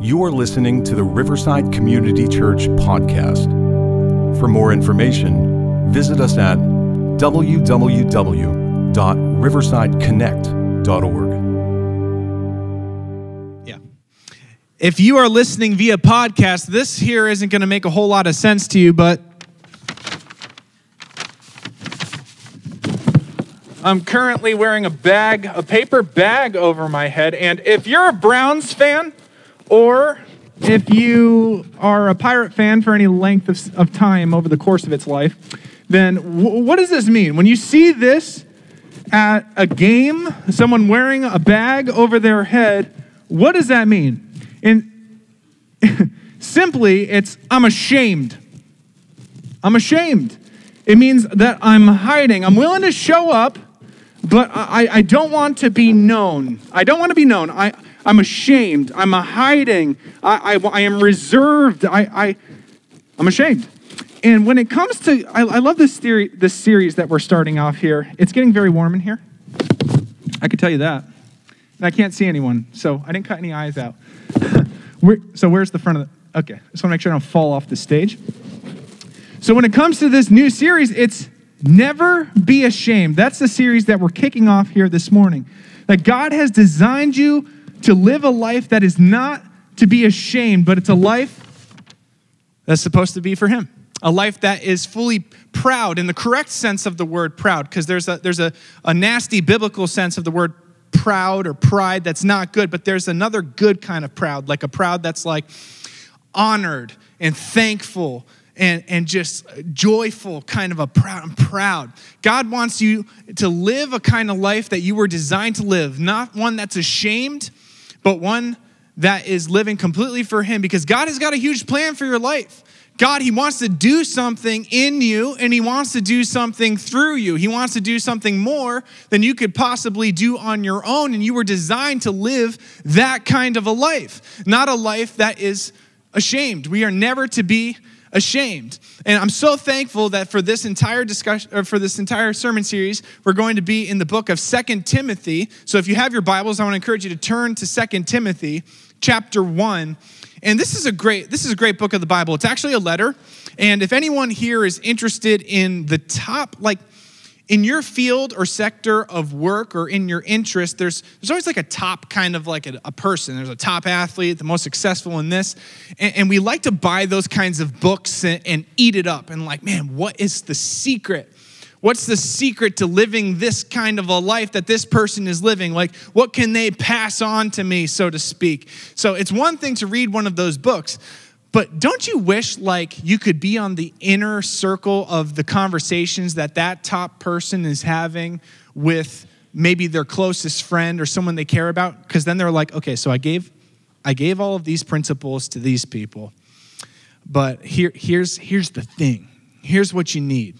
You are listening to the Riverside Community Church podcast. For more information, visit us at www.riversideconnect.org. Yeah. If you are listening via podcast, this here isn't going to make a whole lot of sense to you, but I'm currently wearing a bag, a paper bag over my head. And if you're a Browns fan, or if you are a Pirate fan for any length of, of time over the course of its life, then w- what does this mean? When you see this at a game, someone wearing a bag over their head, what does that mean? And simply, it's I'm ashamed. I'm ashamed. It means that I'm hiding. I'm willing to show up, but I, I don't want to be known. I don't want to be known. I, I'm ashamed. I'm a hiding. I, I, I am reserved. I, I, I'm ashamed. And when it comes to, I, I love this theory, this series that we're starting off here. It's getting very warm in here. I could tell you that. And I can't see anyone, so I didn't cut any eyes out. Where, so where's the front of the, okay. Just want to make sure I don't fall off the stage. So when it comes to this new series, it's never be ashamed. That's the series that we're kicking off here this morning. That God has designed you to live a life that is not to be ashamed, but it's a life that's supposed to be for Him. A life that is fully proud in the correct sense of the word proud, because there's, a, there's a, a nasty biblical sense of the word proud or pride that's not good, but there's another good kind of proud, like a proud that's like honored and thankful and, and just joyful kind of a proud I'm proud. God wants you to live a kind of life that you were designed to live, not one that's ashamed, but one that is living completely for Him because God has got a huge plan for your life. God, He wants to do something in you and He wants to do something through you. He wants to do something more than you could possibly do on your own. And you were designed to live that kind of a life, not a life that is ashamed. We are never to be ashamed. And I'm so thankful that for this entire discussion or for this entire sermon series, we're going to be in the book of Second Timothy. So if you have your Bibles, I want to encourage you to turn to Second Timothy chapter 1. And this is a great this is a great book of the Bible. It's actually a letter. And if anyone here is interested in the top like in your field or sector of work or in your interest, there's, there's always like a top kind of like a, a person. There's a top athlete, the most successful in this. And, and we like to buy those kinds of books and, and eat it up and like, man, what is the secret? What's the secret to living this kind of a life that this person is living? Like, what can they pass on to me, so to speak? So, it's one thing to read one of those books, but don't you wish like you could be on the inner circle of the conversations that that top person is having with maybe their closest friend or someone they care about because then they're like, "Okay, so I gave I gave all of these principles to these people. But here here's here's the thing. Here's what you need.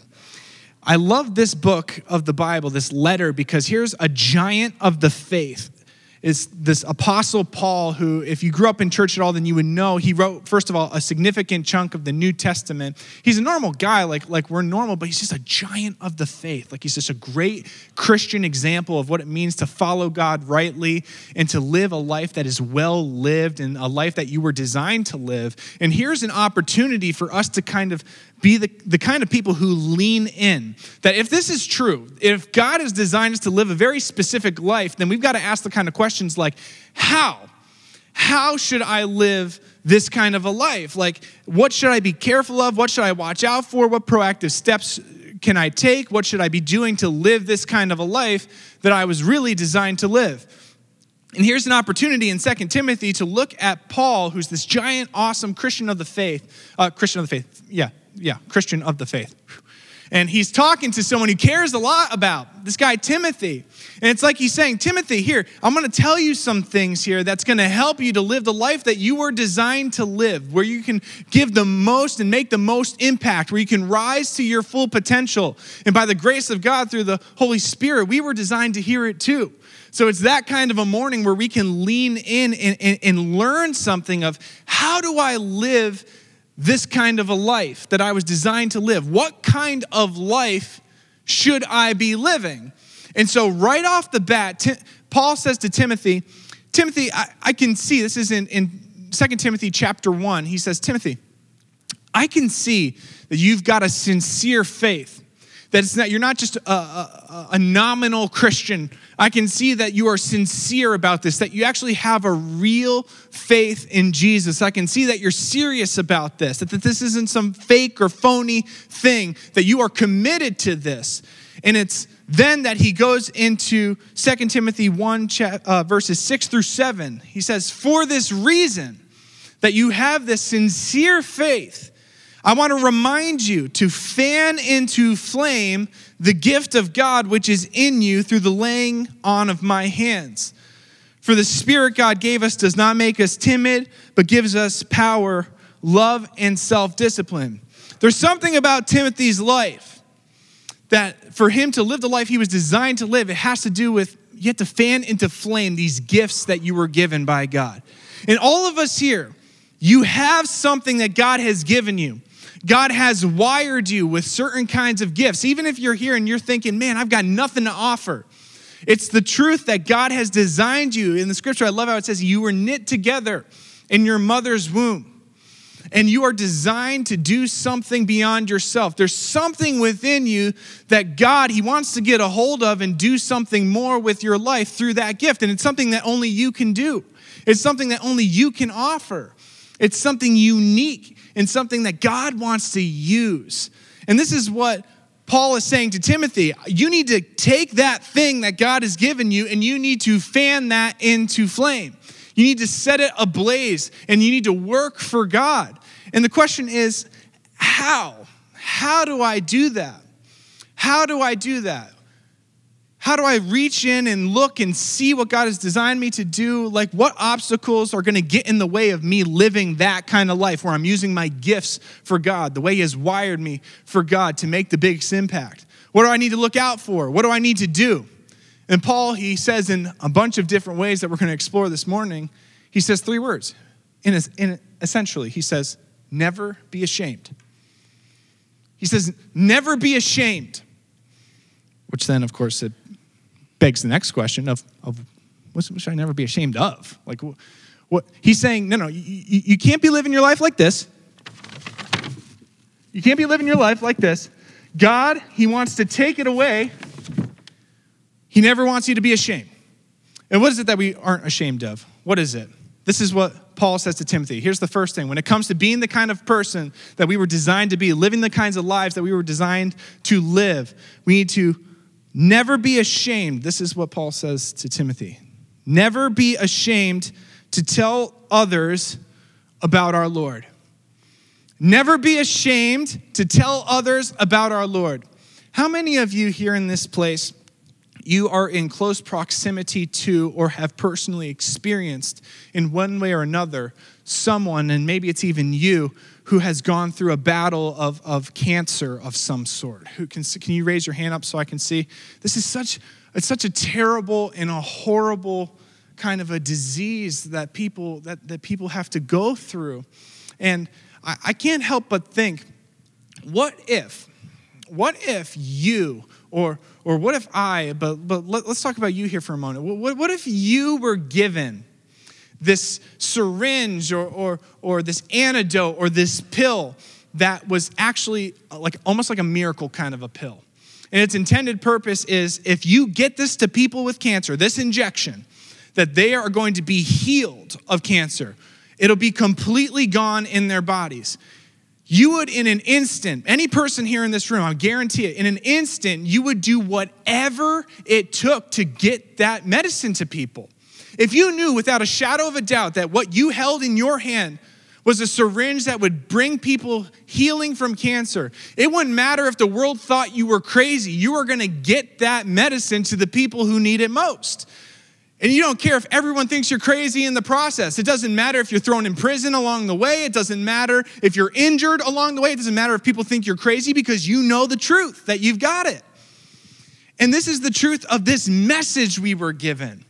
I love this book of the Bible, this letter because here's a giant of the faith is this apostle Paul, who, if you grew up in church at all, then you would know he wrote, first of all, a significant chunk of the New Testament. He's a normal guy, like, like we're normal, but he's just a giant of the faith. Like he's just a great Christian example of what it means to follow God rightly and to live a life that is well lived and a life that you were designed to live. And here's an opportunity for us to kind of be the, the kind of people who lean in. That if this is true, if God has designed us to live a very specific life, then we've got to ask the kind of questions like, how? How should I live this kind of a life? Like, what should I be careful of? What should I watch out for? What proactive steps can I take? What should I be doing to live this kind of a life that I was really designed to live? And here's an opportunity in Second Timothy to look at Paul, who's this giant, awesome Christian of the faith. Uh, Christian of the faith, yeah, yeah, Christian of the faith. And he's talking to someone he cares a lot about, this guy Timothy. And it's like he's saying, Timothy, here, I'm going to tell you some things here that's going to help you to live the life that you were designed to live, where you can give the most and make the most impact, where you can rise to your full potential. And by the grace of God through the Holy Spirit, we were designed to hear it too. So it's that kind of a morning where we can lean in and, and, and learn something of how do I live this kind of a life that I was designed to live? What kind of life should I be living? And so, right off the bat, Paul says to Timothy, Timothy, I, I, can see this is in, in 2 Timothy chapter 1, he says, Timothy, I can see that you've got a sincere faith. That it's not, you're not just a, a, a, nominal Christian. I can see that you are sincere about this, that you actually have a real faith in Jesus. I can see that you're serious about this, that, that this isn't some fake or phony thing, that you are committed to this. And it's then that he goes into 2 Timothy 1, uh, verses 6 through 7. He says, For this reason, that you have this sincere faith, I want to remind you to fan into flame the gift of God which is in you through the laying on of my hands. For the Spirit God gave us does not make us timid, but gives us power, love, and self discipline. There's something about Timothy's life that for him to live the life he was designed to live, it has to do with you have to fan into flame these gifts that you were given by God. And all of us here, you have something that God has given you. God has wired you with certain kinds of gifts. Even if you're here and you're thinking, man, I've got nothing to offer. It's the truth that God has designed you. In the scripture, I love how it says, You were knit together in your mother's womb. And you are designed to do something beyond yourself. There's something within you that God, He wants to get a hold of and do something more with your life through that gift. And it's something that only you can do, it's something that only you can offer. It's something unique and something that God wants to use. And this is what Paul is saying to Timothy you need to take that thing that God has given you and you need to fan that into flame. You need to set it ablaze and you need to work for God. And the question is, how? How do I do that? How do I do that? How do I reach in and look and see what God has designed me to do? Like, what obstacles are going to get in the way of me living that kind of life where I'm using my gifts for God, the way He has wired me for God to make the biggest impact? What do I need to look out for? What do I need to do? And Paul, he says in a bunch of different ways that we're going to explore this morning, he says three words. In, in essentially, he says, never be ashamed. He says, never be ashamed. Which then, of course, it begs the next question of, of what should I never be ashamed of? Like, what? He's saying, no, no, you, you can't be living your life like this. You can't be living your life like this. God, He wants to take it away. He never wants you to be ashamed. And what is it that we aren't ashamed of? What is it? This is what Paul says to Timothy. Here's the first thing when it comes to being the kind of person that we were designed to be, living the kinds of lives that we were designed to live, we need to Never be ashamed. This is what Paul says to Timothy. Never be ashamed to tell others about our Lord. Never be ashamed to tell others about our Lord. How many of you here in this place you are in close proximity to or have personally experienced in one way or another someone, and maybe it's even you, who has gone through a battle of, of cancer of some sort. Who can, can you raise your hand up so I can see? This is such, it's such a terrible and a horrible kind of a disease that people, that, that people have to go through. And I, I can't help but think, what if, what if you, or, or what if I, but, but let, us talk about you here for a moment. What, what if you were given this syringe or, or, or this antidote or this pill that was actually uh, like almost like a miracle kind of a pill. And its intended purpose is if you get this to people with cancer, this injection, that they are going to be healed of cancer. It'll be completely gone in their bodies. You would, in an instant, any person here in this room, I guarantee it, in an instant, you would do whatever it took to get that medicine to people. If you knew without a shadow of a doubt that what you held in your hand was a syringe that would bring people healing from cancer, it wouldn't matter if the world thought you were crazy. You were going to get that medicine to the people who need it most. And you don't care if everyone thinks you're crazy in the process. It doesn't matter if you're thrown in prison along the way. It doesn't matter if you're injured along the way. It doesn't matter if people think you're crazy because you know the truth that you've got it. And this is the truth of this message we were given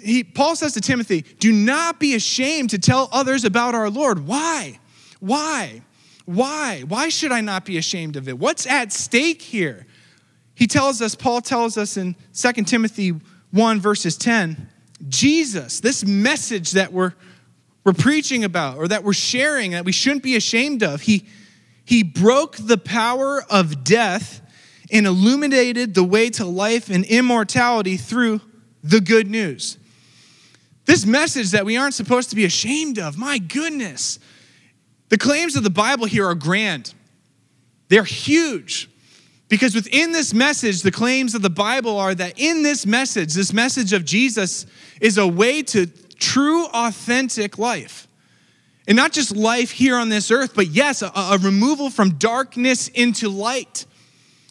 he, Paul says to Timothy, Do not be ashamed to tell others about our Lord. Why? Why? Why? Why should I not be ashamed of it? What's at stake here? He tells us, Paul tells us in 2 Timothy 1, verses 10, Jesus, this message that we're, we're preaching about or that we're sharing that we shouldn't be ashamed of. He, he broke the power of death and illuminated the way to life and immortality through the good news. This message that we aren't supposed to be ashamed of, my goodness. The claims of the Bible here are grand, they're huge. Because within this message, the claims of the Bible are that in this message, this message of Jesus is a way to true, authentic life. And not just life here on this earth, but yes, a, a, removal from darkness into light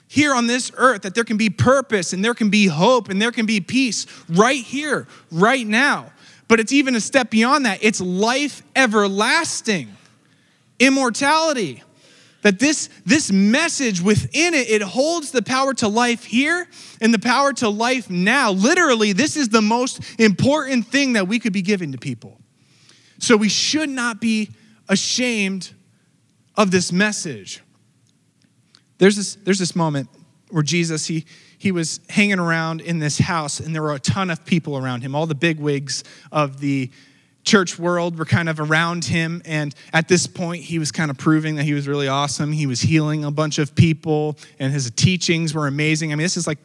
here on this earth, that there can be purpose and there can be hope and there can be peace right here, right now. But it's even a step beyond that. It's life everlasting, immortality. That this, this message within it it holds the power to life here and the power to life now. Literally this is the most important thing that we could be giving to people. So we should not be ashamed of this message. There's this, there's this moment where jesus he, he was hanging around in this house and there were a ton of people around him all the big wigs of the church world were kind of around him. And at this point, he was kind of proving that he was really awesome. He was healing a bunch of people, and his teachings were amazing. I mean, this is like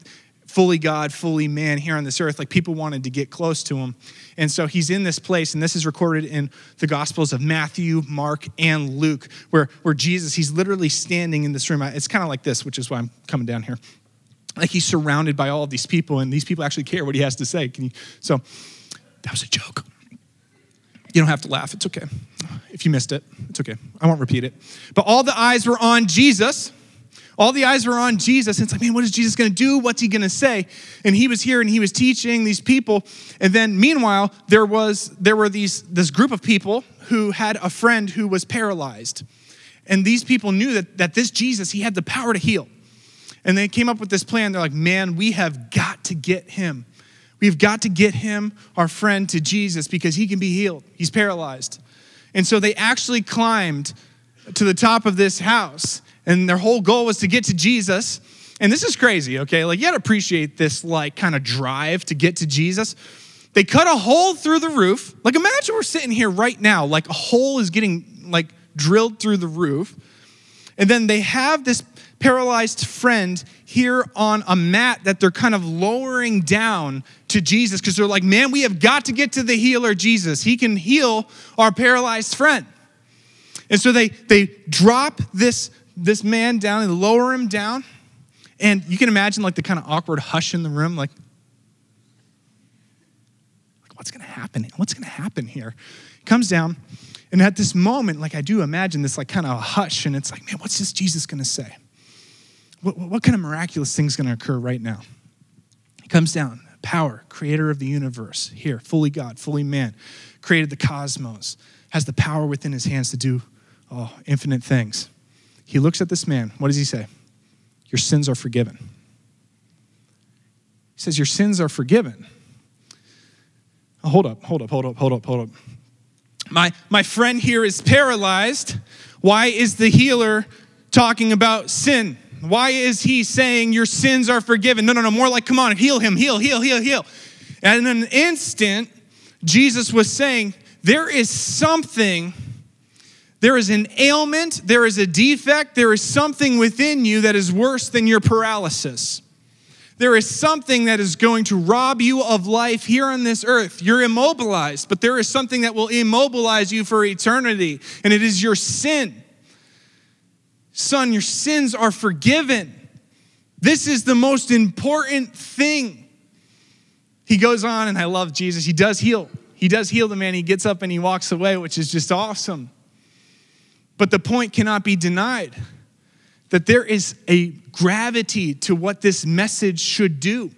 fully God, fully man here on this earth. Like people wanted to get close to him. And so he's in this place, and this is recorded in the Gospels of Matthew, Mark, and Luke, where, where Jesus, he's literally standing in this room. It's kind of like this, which is why I'm coming down here. Like he's surrounded by all of these people, and these people actually care what he has to say. Can you, so that was a joke. You don't have to laugh. It's okay. If you missed it, it's okay. I won't repeat it. But all the eyes were on Jesus. All the eyes were on Jesus. It's like, man, what is Jesus going to do? What's he going to say? And he was here and he was teaching these people. And then meanwhile, there was there were these this group of people who had a friend who was paralyzed. And these people knew that, that this Jesus, he had the power to heal. And they came up with this plan. They're like, man, we have got to get him. We've got to get him, our friend, to Jesus because he can be healed. He's paralyzed. And so they actually climbed to the top of this house, and their whole goal was to get to Jesus. And this is crazy, okay? Like, you gotta appreciate this, like, kind of drive to get to Jesus. They cut a hole through the roof. Like, imagine we're sitting here right now, like, a hole is getting, like, drilled through the roof. And then they have this paralyzed friend here on a mat that they're kind of lowering down to Jesus because they're like, man, we have got to get to the healer, Jesus. He can heal our paralyzed friend. And so they, they drop this, this man down and lower him down. And you can imagine like the kind of awkward hush in the room, like, like what's gonna happen? What's gonna happen here? He comes down, and at this moment, like I do imagine this like kind of a hush, and it's like, man, what's this Jesus gonna say? What, what kind of miraculous thing is going to occur right now? He comes down, power, creator of the universe, here, fully God, fully man, created the cosmos, has the power within his hands to do oh, infinite things. He looks at this man. What does he say? Your sins are forgiven. He says, Your sins are forgiven. Oh, hold up, hold up, hold up, hold up, hold up. My, my friend here is paralyzed. Why is the healer talking about sin? Why is he saying your sins are forgiven? No, no, no, more like, come on, heal him, heal, heal, heal, heal. And in an instant, Jesus was saying, there is something, there is an ailment, there is a defect, there is something within you that is worse than your paralysis. There is something that is going to rob you of life here on this earth. You're immobilized, but there is something that will immobilize you for eternity, and it is your sin. Son, your sins are forgiven. This is the most important thing. He goes on, and I love Jesus. He does heal. He does heal the man. He gets up and he walks away, which is just awesome. But the point cannot be denied that there is a gravity to what this message should do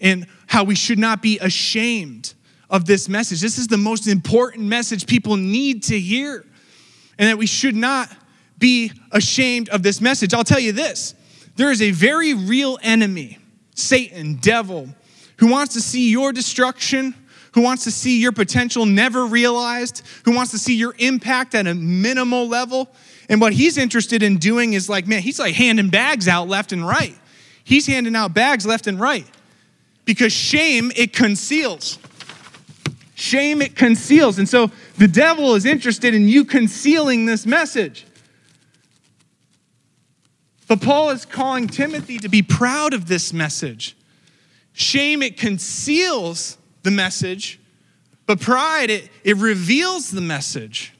and how we should not be ashamed of this message. This is the most important message people need to hear, and that we should not be ashamed of this message. I'll tell you this there is a very real enemy, Satan, devil, who wants to see your destruction, who wants to see your potential never realized, who wants to see your impact at a minimal level. And what he's interested in doing is like, man, he's like handing bags out left and right. He's handing out bags left and right because shame, it conceals. Shame, it conceals. And so the devil is interested in you concealing this message. But Paul is calling Timothy to be proud of this message. Shame, it conceals the message, but pride, it, it reveals the message.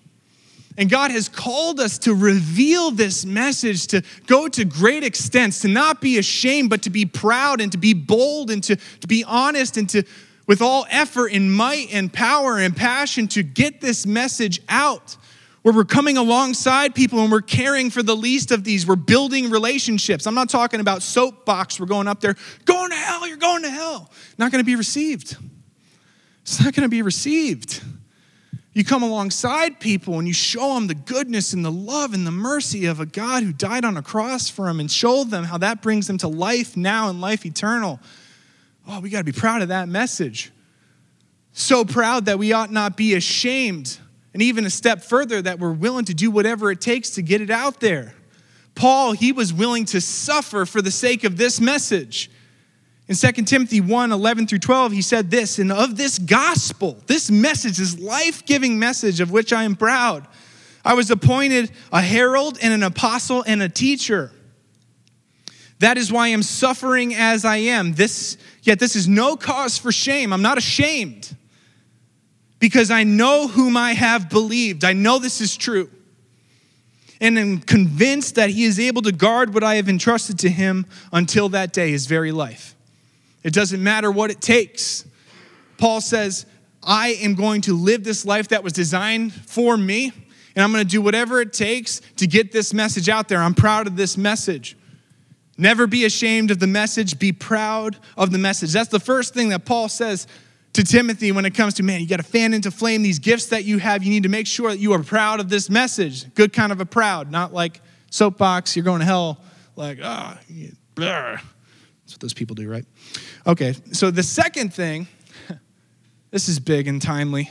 And God has called us to reveal this message, to go to great extents, to not be ashamed, but to be proud and to be bold and to, to be honest and to with all effort and might and power and passion to get this message out. Where we're coming alongside people and we're caring for the least of these. We're building relationships. I'm not talking about soapbox. We're going up there, going to hell, you're going to hell. Not going to be received. It's not going to be received. You come alongside people and you show them the goodness and the love and the mercy of a God who died on a cross for them and show them how that brings them to life now and life eternal. Oh, we got to be proud of that message. So proud that we ought not be ashamed. And even a step further, that we're willing to do whatever it takes to get it out there. Paul, he was willing to suffer for the sake of this message. In 2 Timothy 1 11 through 12, he said this, and of this gospel, this message, this life giving message of which I am proud, I was appointed a herald and an apostle and a teacher. That is why I am suffering as I am. This, yet this is no cause for shame. I'm not ashamed because I know whom I have believed. I know this is true. And am convinced that he is able to guard what I have entrusted to him until that day, his very life. It doesn't matter what it takes. Paul says, I am going to live this life that was designed for me, and I'm going to do whatever it takes to get this message out there. I'm proud of this message. Never be ashamed of the message, be proud of the message. That's the first thing that Paul says to Timothy when it comes to, man, you got to fan into flame these gifts that you have. You need to make sure that you are proud of this message. Good kind of a proud, not like soapbox, you're going to hell, like, ah, oh, that's what those people do, right? Okay, so the second thing, this is big and timely.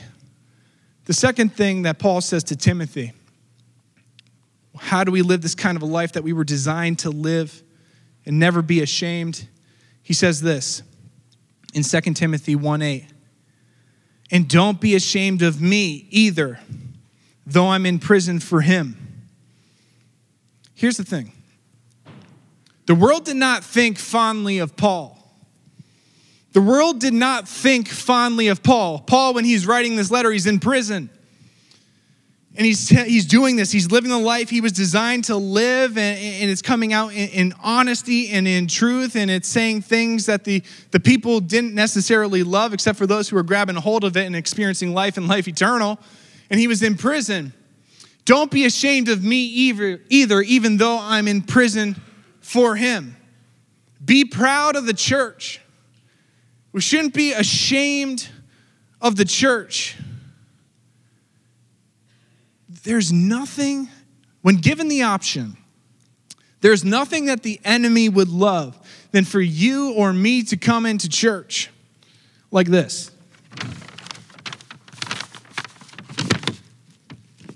The second thing that Paul says to Timothy, how do we live this kind of a life that we were designed to live? and never be ashamed. He says this in 2 Timothy 1 8. And don't be ashamed of me either, though I'm in prison for him. Here's the thing the world did not think fondly of Paul. The world did not think fondly of Paul. Paul, when he's writing this letter, he's in prison. And he's, he's doing this. He's living the life he was designed to live, and, and it's coming out in, in, honesty and in truth, and it's saying things that the, the people didn't necessarily love, except for those who were grabbing hold of it and experiencing life and life eternal. And he was in prison. Don't be ashamed of me either, either even though I'm in prison for him. Be proud of the church. We shouldn't be ashamed of the church there's nothing, when given the option, there's nothing that the enemy would love than for you or me to come into church like this.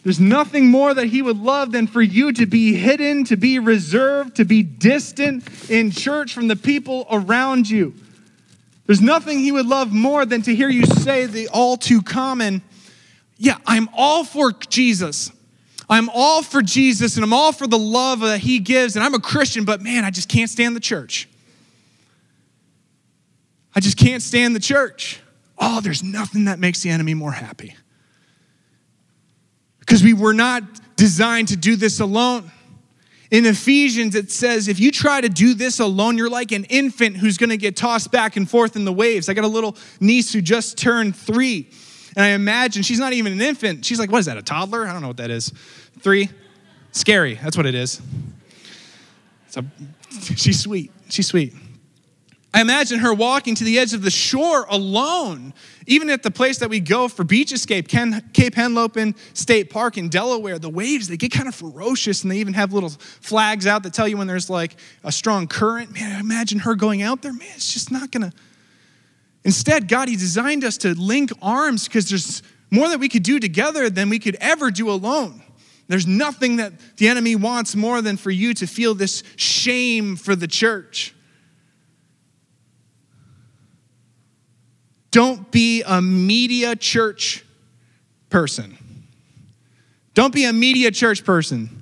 There's nothing more that he would love than for you to be hidden, to be reserved, to be distant in church from the people around you. There's nothing he would love more than to hear you say the all too common, yeah, I'm all for Jesus. I'm all for Jesus and I'm all for the love that he gives. And I'm a Christian, but man, I just can't stand the church. I just can't stand the church. Oh, there's nothing that makes the enemy more happy. Because we were not designed to do this alone. In Ephesians, it says, if you try to do this alone, you're like an infant who's gonna get tossed back and forth in the waves. I got a little niece who just turned three. And I imagine she's not even an infant. She's like, what is that, a toddler? I don't know what that is. Three? Scary. That's what it is. So she's sweet. She's sweet. I imagine her walking to the edge of the shore alone, even at the place that we go for beach escape, Cape Henlopen State Park in Delaware. The waves, they get kind of ferocious and they even have little flags out that tell you when there's like a strong current. Man, I imagine her going out there. Man, it's just not going to Instead, God, He designed us to link arms because there's more that we could do together than we could ever do alone. There's nothing that the enemy wants more than for you to feel this shame for the church. Don't be a media church person. Don't be a media church person.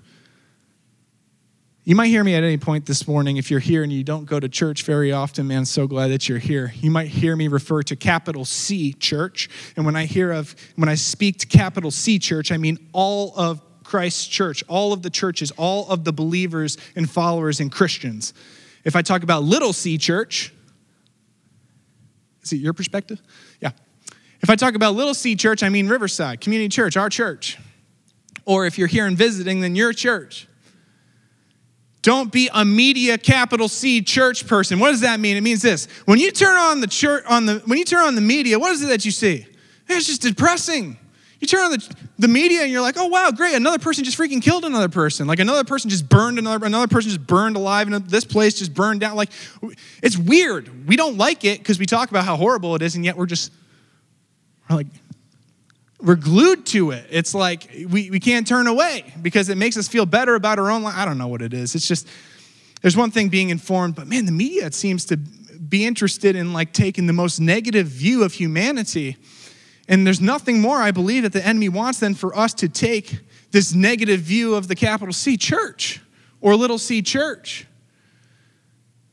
You might hear me at any point this morning if you're here and you don't go to church very often, man, so glad that you're here. You might hear me refer to capital C church. And when I hear of when I speak to capital C church, I mean all of Christ's church, all of the churches, all of the believers and followers and Christians. If I talk about little C church, is it your perspective? Yeah. If I talk about little C church, I mean Riverside, community church, our church. Or if you're here and visiting, then your church. Don't be a media capital C church person. What does that mean? It means this. When you turn on the church on the when you turn on the media, what is it that you see? It's just depressing. You turn on the, the media and you're like, oh wow, great, another person just freaking killed another person. Like another person just burned another another person just burned alive and this place just burned down. Like it's weird. We don't like it because we talk about how horrible it is, and yet we're just we're like we're glued to it. It's like we, we can't turn away because it makes us feel better about our own life. I don't know what it is. It's just, there's one thing being informed, but man, the media seems to be interested in like taking the most negative view of humanity. And there's nothing more, I believe, that the enemy wants than for us to take this negative view of the capital C church or little c church.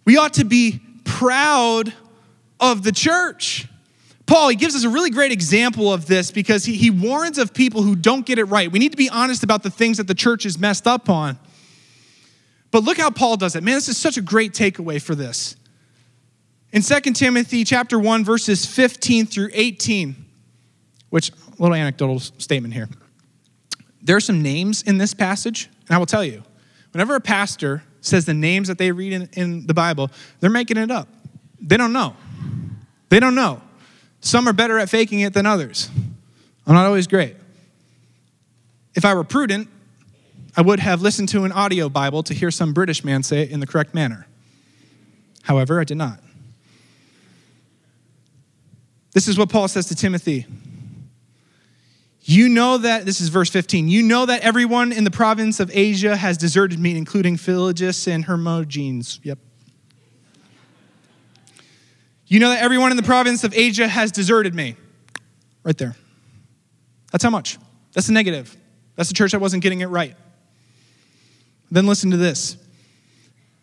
We ought to be proud of the church. Paul, he gives us a really great example of this because he, he warns of people who don't get it right. We need to be honest about the things that the church is messed up on. But look how Paul does it. Man, this is such a great takeaway for this. In 2 Timothy chapter 1, verses 15 through 18, which little anecdotal statement here. There are some names in this passage, and I will tell you, whenever a pastor says the names that they read in, in the Bible, they're making it up. They don't know. They don't know. Some are better at faking it than others. I'm not always great. If I were prudent, I would have listened to an audio Bible to hear some British man say it in the correct manner. However, I did not. This is what Paul says to Timothy. You know that, this is verse 15, you know that everyone in the province of Asia has deserted me, including Philologus and Hermogenes. Yep, you know that everyone in the province of Asia has deserted me. Right there. That's how much. That's the negative. That's the church that wasn't getting it right. Then listen to this.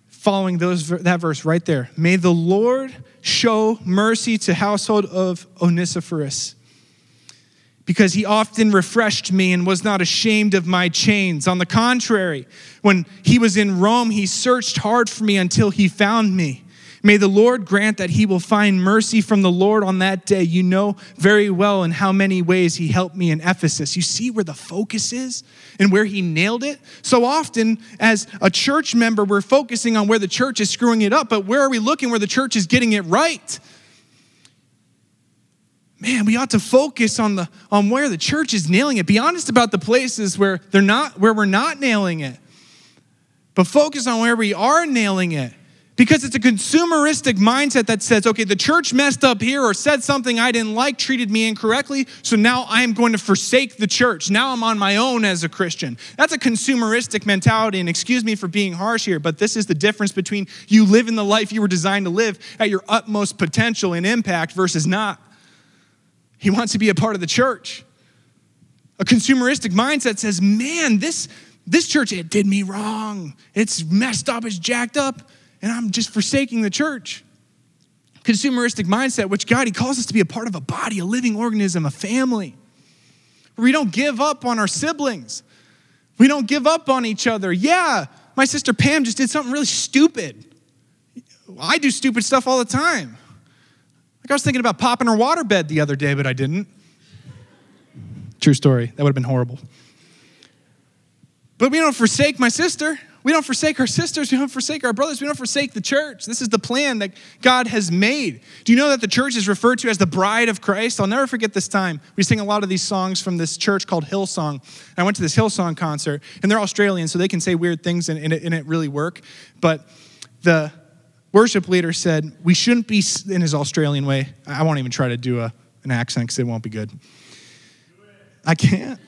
Following those, that verse right there. May the Lord show mercy to household of Onesiphorus because he often refreshed me and was not ashamed of my chains. On the contrary, when he was in Rome, he searched hard for me until he found me. May the Lord grant that he will find mercy from the Lord on that day. You know very well in how many ways he helped me in Ephesus. You see where the focus is and where he nailed it? So often, as a church member, we're focusing on where the church is screwing it up, but where are we looking where the church is getting it right? man we ought to focus on the on where the church is nailing it be honest about the places where they're not where we're not nailing it but focus on where we are nailing it because it's a consumeristic mindset that says, okay, the church messed up here or said something I didn't like, treated me incorrectly, so now I'm going to forsake the church. Now I'm on my own as a Christian. That's a consumeristic mentality, and excuse me for being harsh here, but this is the difference between you living the life you were designed to live at your utmost potential and impact versus not. He wants to be a part of the church. A consumeristic mindset says, man, this, this church, it did me wrong. It's messed up, it's jacked up and I'm just forsaking the church. Consumeristic mindset, which God, He calls us to be a part of a body, a living organism, a family. We don't give up on our siblings. We don't give up on each other. Yeah, my sister Pam just did something really stupid. I do stupid stuff all the time. Like I was thinking about popping her waterbed the other day, but I didn't. True story. That would have been horrible. But we don't forsake my sister. We don't forsake our sisters. We don't forsake our brothers. We don't forsake the church. This is the plan that God has made. Do you know that the church is referred to as the bride of Christ? I'll never forget this time. We sing a lot of these songs from this church called Hillsong. And I went to this Hillsong concert, and they're Australian, so they can say weird things and, and, it, and it really work. But the worship leader said, We shouldn't be, in his Australian way, I won't even try to do a, an accent because it won't be good. I can't.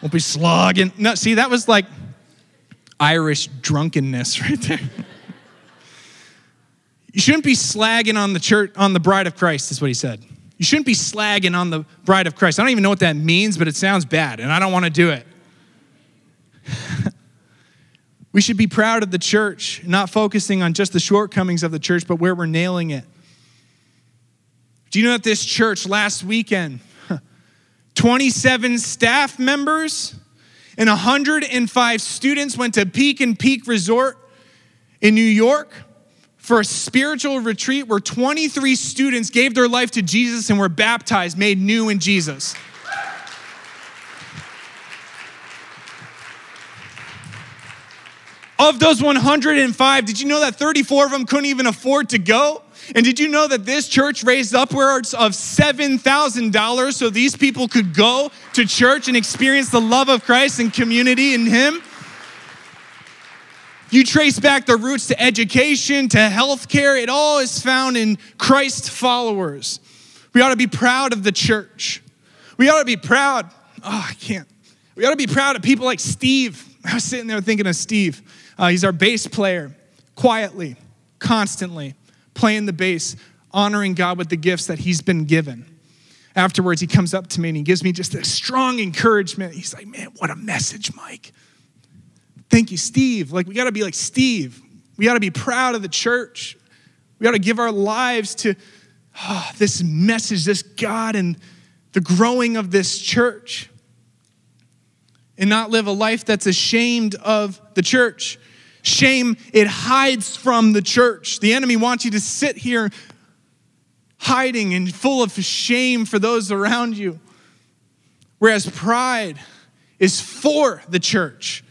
won't be slogging. No, see, that was like, Irish drunkenness right there. You shouldn't be slagging on the church, on the bride of Christ, is what he said. You shouldn't be slagging on the bride of Christ. I don't even know what that means, but it sounds bad, and I don't want to do it. we should be proud of the church, not focusing on just the shortcomings of the church, but where we're nailing it. Do you know that this church last weekend, 27 staff members and 105 students went to Peek'n Peak Resort in New York for a spiritual retreat where 23 students gave their life to Jesus and were baptized, made new in Jesus. Of those 105, did you know that 34 of them couldn't even afford to go? And did you know that this church raised upwards of $7,000 so these people could go to church and experience the love of Christ and community in Him? You trace back the roots to education, to healthcare, it all is found in Christ followers. We ought to be proud of the church. We ought to be proud. Oh, I can't. We ought to be proud of people like Steve. I was sitting there thinking of Steve. Uh, he's our bass player, quietly, constantly playing the bass, honoring God with the gifts that he's been given. Afterwards, he comes up to me and he gives me just a strong encouragement. He's like, Man, what a message, Mike. Thank you, Steve. Like, we got to be like Steve. We got to be proud of the church. We got to give our lives to oh, this message, this God, and the growing of this church. And not live a life that's ashamed of the church. Shame, it hides from the church. The enemy wants you to sit here hiding and full of shame for those around you. Whereas pride is for the church.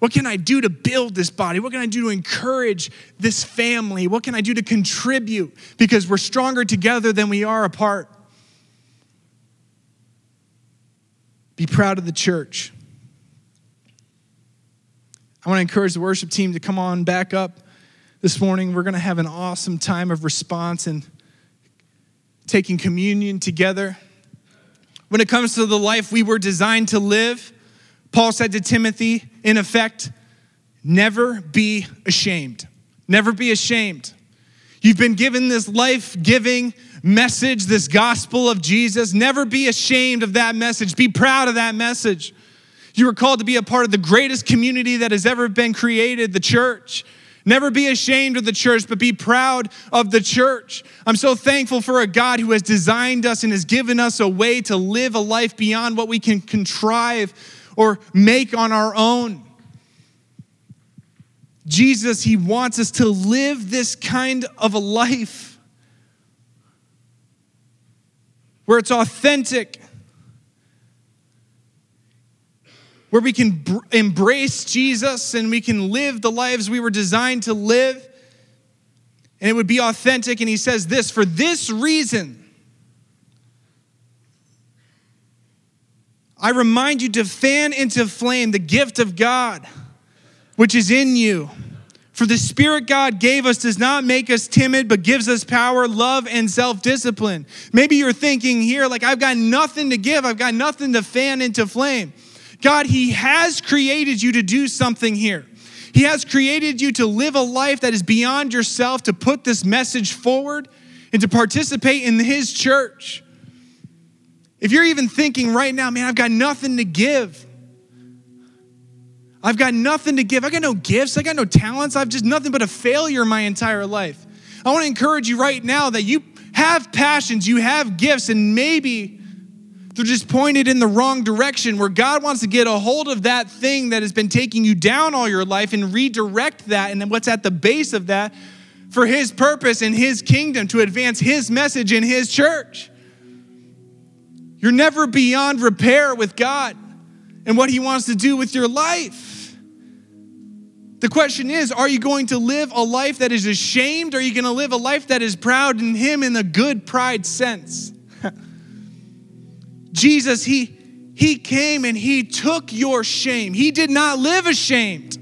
What can I do to build this body? What can I do to encourage this family? What can I do to contribute? Because we're stronger together than we are apart. Be proud of the church. I want to encourage the worship team to come on back up this morning. We're going to have an awesome time of response and taking communion together. When it comes to the life we were designed to live, Paul said to Timothy, in effect, never be ashamed. Never be ashamed. You've been given this life giving message, this gospel of Jesus. Never be ashamed of that message. Be proud of that message. You are called to be a part of the greatest community that has ever been created, the church. Never be ashamed of the church, but be proud of the church. I'm so thankful for a God who has designed us and has given us a way to live a life beyond what we can contrive or make on our own. Jesus, He wants us to live this kind of a life where it's authentic where we can br- embrace Jesus and we can live the lives we were designed to live. And it would be authentic. And he says this for this reason, I remind you to fan into flame the gift of God which is in you. For the Spirit God gave us does not make us timid, but gives us power, love, and self discipline. Maybe you're thinking here, like, I've got nothing to give, I've got nothing to fan into flame. God, He has created you to do something here. He has created you to live a life that is beyond yourself, to put this message forward, and to participate in His church. If you're even thinking right now, man, I've got nothing to give. I've got nothing to give. I got no gifts. I got no talents. I've just nothing but a failure my entire life. I want to encourage you right now that you have passions, you have gifts, and maybe they're just pointed in the wrong direction where God wants to get a hold of that thing that has been taking you down all your life and redirect that and what's at the base of that for His purpose and His kingdom to advance His message in His church. You're never beyond repair with God and what He wants to do with your life. The question is are you going to live a life that is ashamed or are you going to live a life that is proud in Him in the good pride sense? Jesus, he, he came and he took your shame. He did not live ashamed.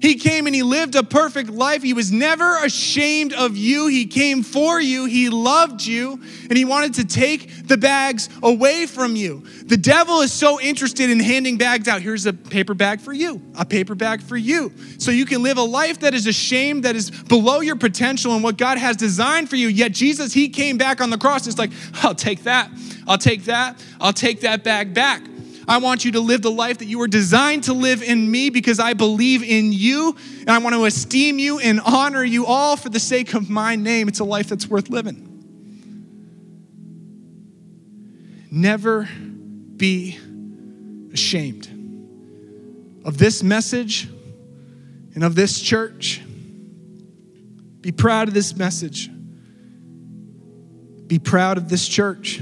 He came and he lived a perfect life. He was never ashamed of you. He came for you. He loved you and he wanted to take the bags away from you. The devil is so interested in handing bags out. Here's a paper bag for you, a paper bag for you. So you can live a life that is ashamed, that is below your potential and what God has designed for you. Yet Jesus, he came back on the cross. It's like, I'll take that. I'll take that. I'll take that bag back. I want you to live the life that you were designed to live in me because I believe in you and I want to esteem you and honor you all for the sake of my name. It's a life that's worth living. Never be ashamed of this message and of this church. Be proud of this message. Be proud of this church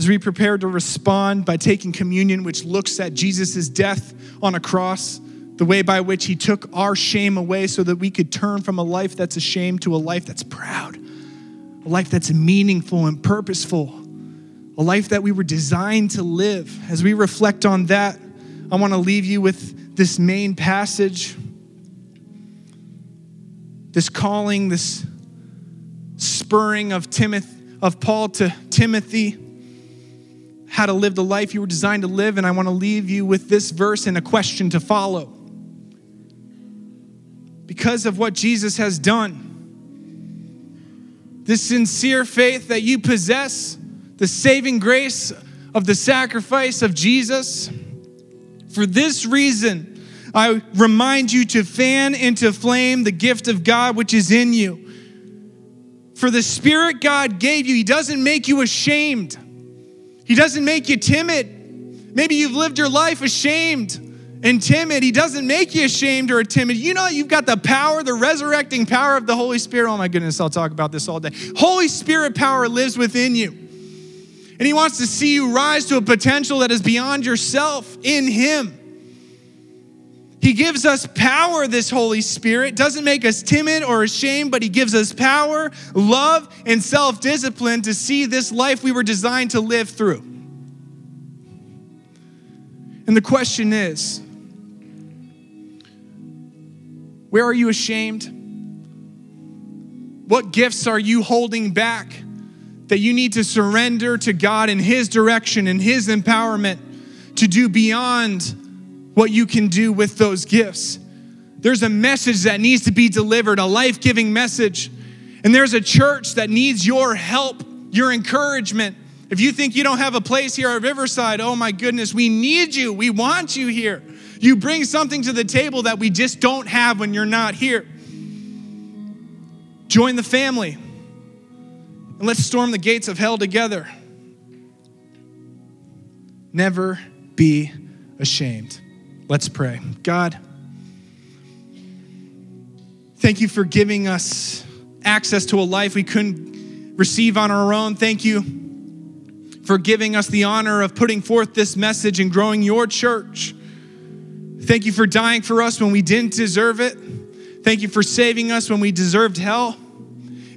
as we prepare to respond by taking communion, which looks at Jesus' death on a cross, the way by which he took our shame away so that we could turn from a life that's ashamed to a life that's proud, a life that's meaningful and purposeful, a life that we were designed to live. As we reflect on that, I want to leave you with this main passage, this calling, this spurring of Timothy of Paul to Timothy how to live the life you were designed to live, and I want to leave you with this verse and a question to follow. Because of what Jesus has done, this sincere faith that you possess, the saving grace of the sacrifice of Jesus, for this reason, I remind you to fan into flame the gift of God which is in you. For the Spirit God gave you, He doesn't make you ashamed. He doesn't make you timid. Maybe you've lived your life ashamed and timid. He doesn't make you ashamed or timid. You know, you've got the power, the resurrecting power of the Holy Spirit. Oh my goodness, I'll talk about this all day. Holy Spirit power lives within you. And He wants to see you rise to a potential that is beyond yourself in Him. He gives us power, this Holy Spirit. Doesn't make us timid or ashamed, but He gives us power, love, and self discipline to see this life we were designed to live through. And the question is where are you ashamed? What gifts are you holding back that you need to surrender to God in His direction and His empowerment to do beyond? What you can do with those gifts. There's a message that needs to be delivered, a life giving message. And there's a church that needs your help, your encouragement. If you think you don't have a place here at Riverside, oh my goodness, we need you. We want you here. You bring something to the table that we just don't have when you're not here. Join the family and let's storm the gates of hell together. Never be ashamed. Let's pray. God, thank you for giving us access to a life we couldn't receive on our own. Thank you for giving us the honor of putting forth this message and growing your church. Thank you for dying for us when we didn't deserve it. Thank you for saving us when we deserved hell.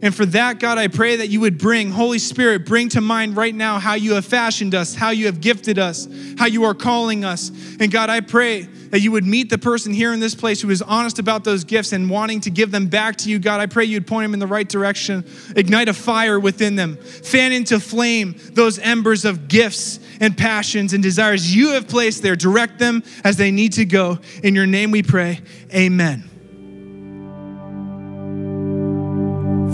And for that, God, I pray that you would bring, Holy Spirit, bring to mind right now how you have fashioned us, how you have gifted us, how you are calling us. And God, I pray that you would meet the person here in this place who is honest about those gifts and wanting to give them back to you. God, I pray you'd point them in the right direction, ignite a fire within them, fan into flame those embers of gifts and passions and desires you have placed there. Direct them as they need to go. In your name we pray. Amen.